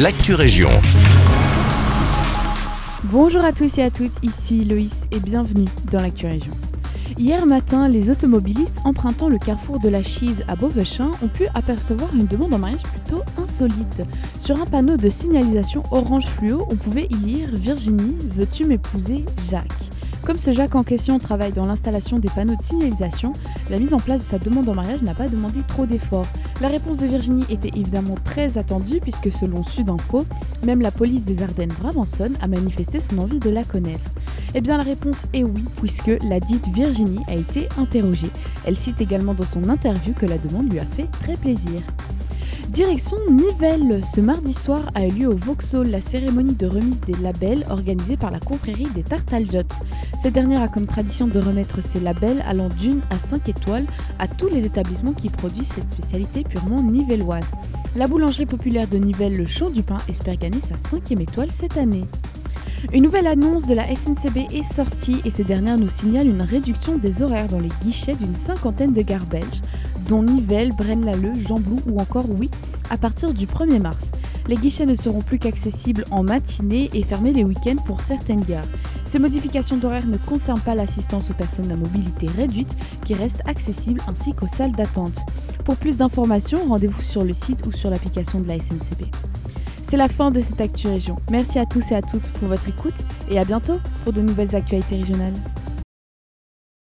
l'actu région. Bonjour à tous et à toutes, ici Loïs et bienvenue dans l'actu région. Hier matin, les automobilistes empruntant le carrefour de la Chise à Beauvechin ont pu apercevoir une demande en mariage plutôt insolite. Sur un panneau de signalisation orange fluo, on pouvait y lire Virginie, veux-tu m'épouser Jacques? Comme ce Jacques en question travaille dans l'installation des panneaux de signalisation, la mise en place de sa demande en mariage n'a pas demandé trop d'efforts. La réponse de Virginie était évidemment très attendue puisque selon Sudinfo, même la police des Ardennes Brabançonne a manifesté son envie de la connaître. Eh bien la réponse est oui puisque la dite Virginie a été interrogée. Elle cite également dans son interview que la demande lui a fait très plaisir. Direction Nivelles. Ce mardi soir a eu lieu au Vauxhall la cérémonie de remise des labels organisée par la confrérie des Tartaljottes. Cette dernière a comme tradition de remettre ses labels allant d'une à 5 étoiles à tous les établissements qui produisent cette spécialité purement nivelloise. La boulangerie populaire de Nivelles, le Champ du Pain, espère gagner sa cinquième étoile cette année. Une nouvelle annonce de la SNCB est sortie et ces dernières nous signalent une réduction des horaires dans les guichets d'une cinquantaine de gares belges, dont Nivelles, Braine-l'Alleud, Jean-Blou ou encore Oui, à partir du 1er mars. Les guichets ne seront plus qu'accessibles en matinée et fermés les week-ends pour certaines gares. Ces modifications d'horaire ne concernent pas l'assistance aux personnes à mobilité réduite qui reste accessible ainsi qu'aux salles d'attente. Pour plus d'informations, rendez-vous sur le site ou sur l'application de la SNCB. C'est la fin de cette Actu Région. Merci à tous et à toutes pour votre écoute et à bientôt pour de nouvelles actualités régionales.